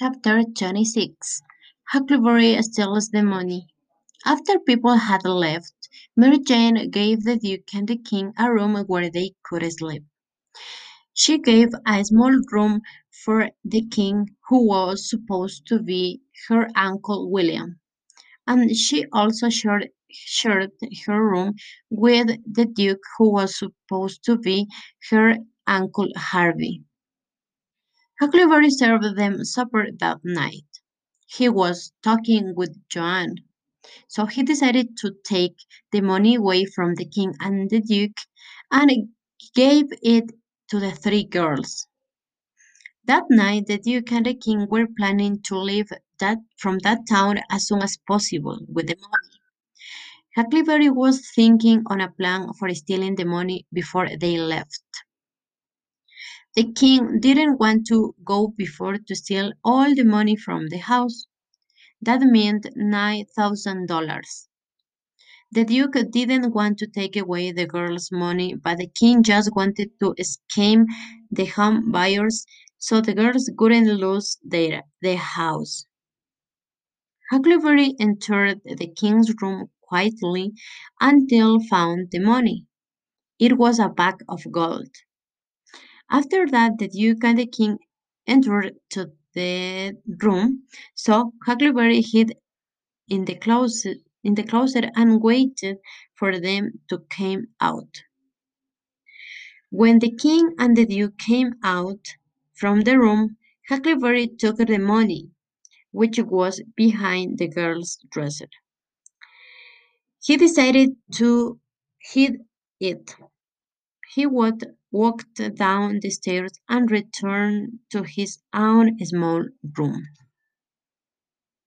Chapter 26 Huckleberry steals the money. After people had left, Mary Jane gave the Duke and the King a room where they could sleep. She gave a small room for the King, who was supposed to be her Uncle William, and she also shared, shared her room with the Duke, who was supposed to be her Uncle Harvey. Huckleberry served them supper that night. He was talking with Joan, so he decided to take the money away from the king and the duke and gave it to the three girls. That night, the duke and the king were planning to leave that from that town as soon as possible with the money. Huckleberry was thinking on a plan for stealing the money before they left. The king didn't want to go before to steal all the money from the house. That meant nine thousand dollars. The duke didn't want to take away the girls' money, but the king just wanted to scam the home buyers so the girls couldn't lose their, their house. Huckleberry entered the king's room quietly until found the money. It was a bag of gold. After that, the Duke and the King entered to the room, so Huckleberry hid in the closet in the closet and waited for them to come out. When the king and the duke came out from the room, Huckleberry took the money, which was behind the girl's dresser. He decided to hide it. He would walked down the stairs and returned to his own small room.